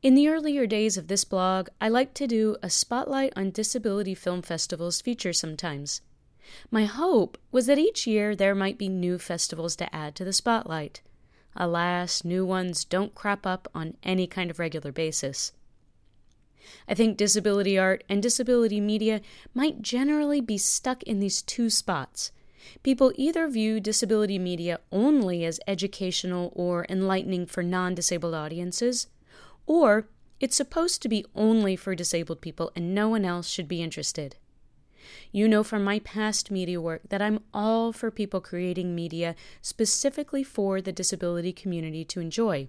In the earlier days of this blog, I liked to do a spotlight on disability film festivals feature sometimes. My hope was that each year there might be new festivals to add to the spotlight. Alas, new ones don't crop up on any kind of regular basis. I think disability art and disability media might generally be stuck in these two spots. People either view disability media only as educational or enlightening for non disabled audiences, or it's supposed to be only for disabled people and no one else should be interested. You know from my past media work that I'm all for people creating media specifically for the disability community to enjoy.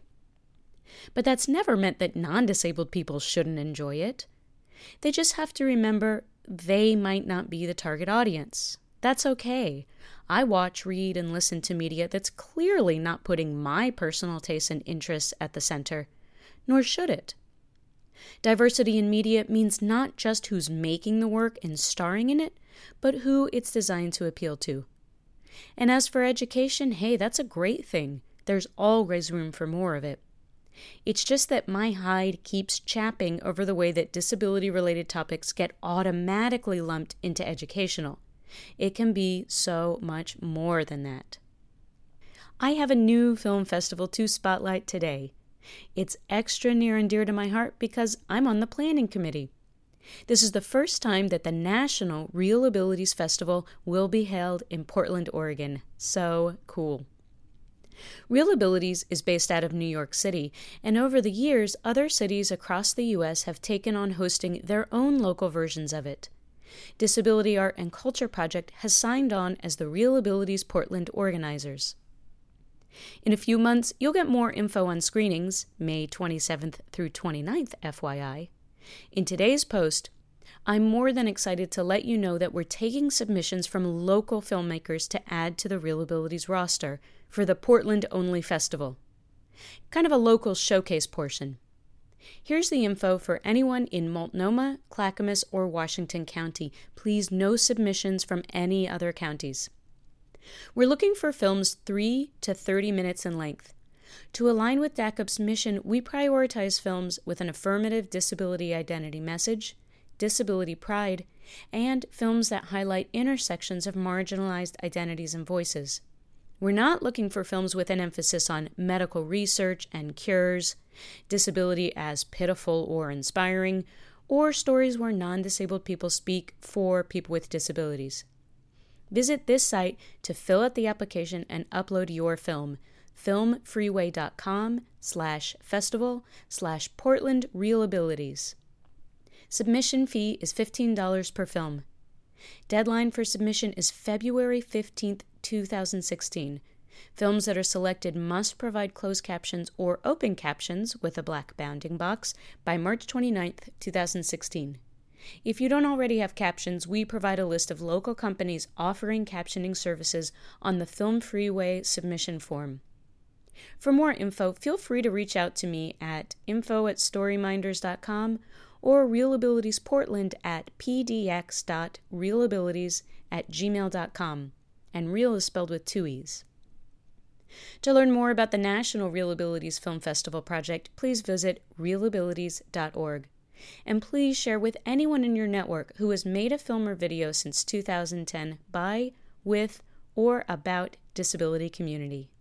But that's never meant that non disabled people shouldn't enjoy it. They just have to remember they might not be the target audience. That's okay. I watch, read, and listen to media that's clearly not putting my personal tastes and interests at the center, nor should it. Diversity in media means not just who's making the work and starring in it, but who it's designed to appeal to. And as for education, hey, that's a great thing. There's always room for more of it. It's just that my hide keeps chapping over the way that disability related topics get automatically lumped into educational. It can be so much more than that. I have a new film festival to spotlight today. It's extra near and dear to my heart because I'm on the planning committee. This is the first time that the National ReelAbilities Festival will be held in Portland, Oregon. So cool. ReelAbilities is based out of New York City, and over the years, other cities across the U.S. have taken on hosting their own local versions of it. Disability Art and Culture Project has signed on as the ReelAbilities Portland organizers. In a few months, you'll get more info on screenings, May 27th through 29th, FYI. In today's post, I'm more than excited to let you know that we're taking submissions from local filmmakers to add to the ReelAbilities roster for the Portland Only Festival. Kind of a local showcase portion. Here's the info for anyone in Multnomah, Clackamas, or Washington County. Please, no submissions from any other counties. We're looking for films 3 to 30 minutes in length. To align with DACUP's mission, we prioritize films with an affirmative disability identity message, disability pride, and films that highlight intersections of marginalized identities and voices. We're not looking for films with an emphasis on medical research and cures, disability as pitiful or inspiring, or stories where non disabled people speak for people with disabilities. Visit this site to fill out the application and upload your film. Filmfreeway.com slash festival slash Portland ReelAbilities. Submission fee is $15 per film. Deadline for submission is February 15th, 2016. Films that are selected must provide closed captions or open captions with a black bounding box by March 29th, 2016. If you don't already have captions, we provide a list of local companies offering captioning services on the Film Freeway submission form. For more info, feel free to reach out to me at info at storyminders.com or reelabilitiesportland at pdx.reelabilities at gmail.com. And real is spelled with two E's. To learn more about the National ReelAbilities Film Festival project, please visit reelabilities.org. And please share with anyone in your network who has made a film or video since 2010 by, with, or about disability community.